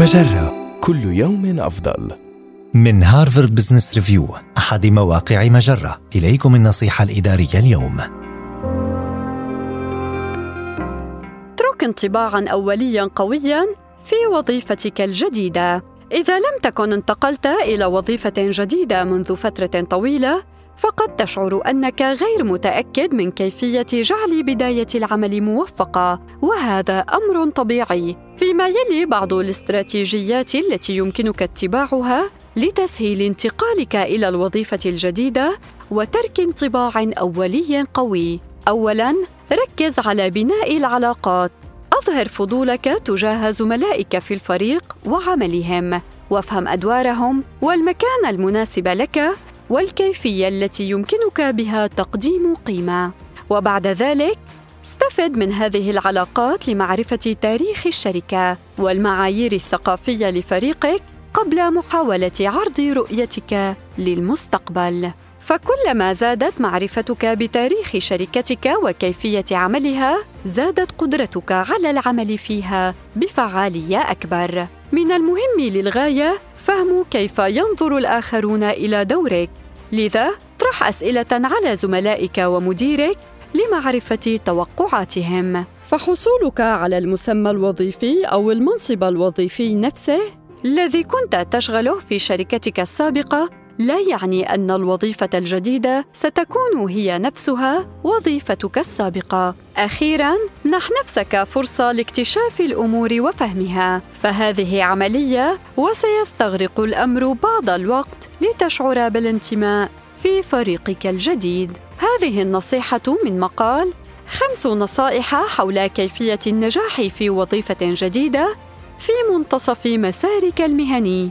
مجرة كل يوم أفضل. من Harvard Business Review أحد مواقع مجرة. إليكم النصيحة الإدارية اليوم. اترك انطباعا أوليا قويا في وظيفتك الجديدة. إذا لم تكن انتقلت إلى وظيفة جديدة منذ فترة طويلة فقد تشعر أنك غير متأكد من كيفية جعل بداية العمل موفقة وهذا أمر طبيعي. فيما يلي بعض الاستراتيجيات التي يمكنك اتباعها لتسهيل انتقالك إلى الوظيفة الجديدة وترك انطباع أولي قوي. اولا ركز على بناء العلاقات. أظهر فضولك تجاه زملائك في الفريق وعملهم وافهم أدوارهم والمكان المناسب لك والكيفية التي يمكنك بها تقديم قيمة. وبعد ذلك استفد من هذه العلاقات لمعرفة تاريخ الشركة والمعايير الثقافية لفريقك قبل محاولة عرض رؤيتك للمستقبل. فكلما زادت معرفتك بتاريخ شركتك وكيفية عملها زادت قدرتك على العمل فيها بفعالية أكبر. من المهم للغاية فهم كيف ينظر الآخرون إلى دورك. لذا اطرح أسئلة على زملائك ومديرك لمعرفة توقعاتهم. فحصولك على المسمى الوظيفي أو المنصب الوظيفي نفسه الذي كنت تشغله في شركتك السابقة لا يعني أن الوظيفة الجديدة ستكون هي نفسها وظيفتك السابقة. أخيرا منح نفسك فرصة لاكتشاف الأمور وفهمها. فهذه عملية وسيستغرق الأمر بعض الوقت لتشعر بالانتماء في فريقك الجديد. هذه النصيحة من مقال خمس نصائح حول كيفية النجاح في وظيفة جديدة في منتصف مسارك المهني.